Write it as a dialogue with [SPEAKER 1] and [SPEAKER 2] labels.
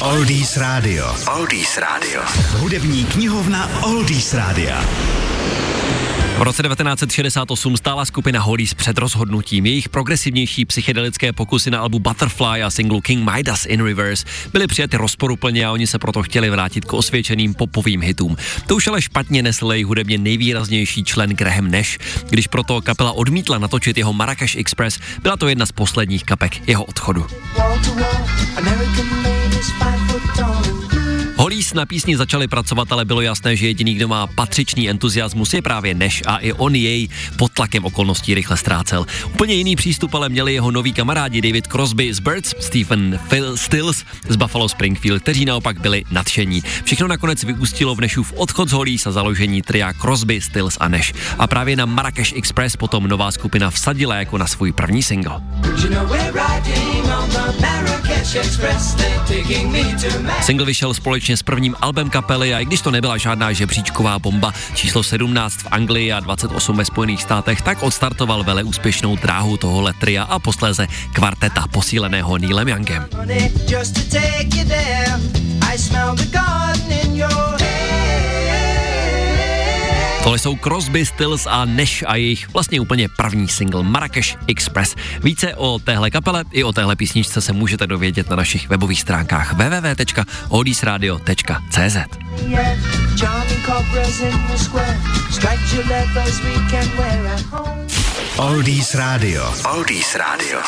[SPEAKER 1] Oldies Radio.
[SPEAKER 2] Oldies Radio.
[SPEAKER 1] Hudební knihovna Oldies Rádia.
[SPEAKER 3] V roce 1968 stála skupina Hollies před rozhodnutím. Jejich progresivnější psychedelické pokusy na albu Butterfly a singlu King Midas in Reverse byly přijaty rozporuplně a oni se proto chtěli vrátit k osvědčeným popovým hitům. To už ale špatně nesl jejich hudebně nejvýraznější člen Graham Nash. Když proto kapela odmítla natočit jeho Marrakesh Express, byla to jedna z posledních kapek jeho odchodu. Spanish five foot tall Holís na písni začali pracovat, ale bylo jasné, že jediný, kdo má patřičný entuziasmus, je právě Neš a i on jej pod tlakem okolností rychle ztrácel. Úplně jiný přístup ale měli jeho noví kamarádi David Crosby z Birds, Stephen Phil Stills z Buffalo Springfield, kteří naopak byli nadšení. Všechno nakonec vyústilo v Nešův odchod z Holís a založení tria Crosby, Stills a Neš. A právě na Marrakesh Express potom nová skupina vsadila jako na svůj první single. Single vyšel společně s prvním albem kapely a i když to nebyla žádná žebříčková bomba, číslo 17 v Anglii a 28 ve Spojených státech, tak odstartoval vele úspěšnou dráhu tohohle tria a posléze kvarteta posíleného Neilem Youngem. Tohle jsou Crosby, Stills a Nash a jejich vlastně úplně první single Marrakesh Express. Více o téhle kapele i o téhle písničce se můžete dovědět na našich webových stránkách www.odisradio.cz
[SPEAKER 1] Oldies Radio.
[SPEAKER 2] Oldies Radio.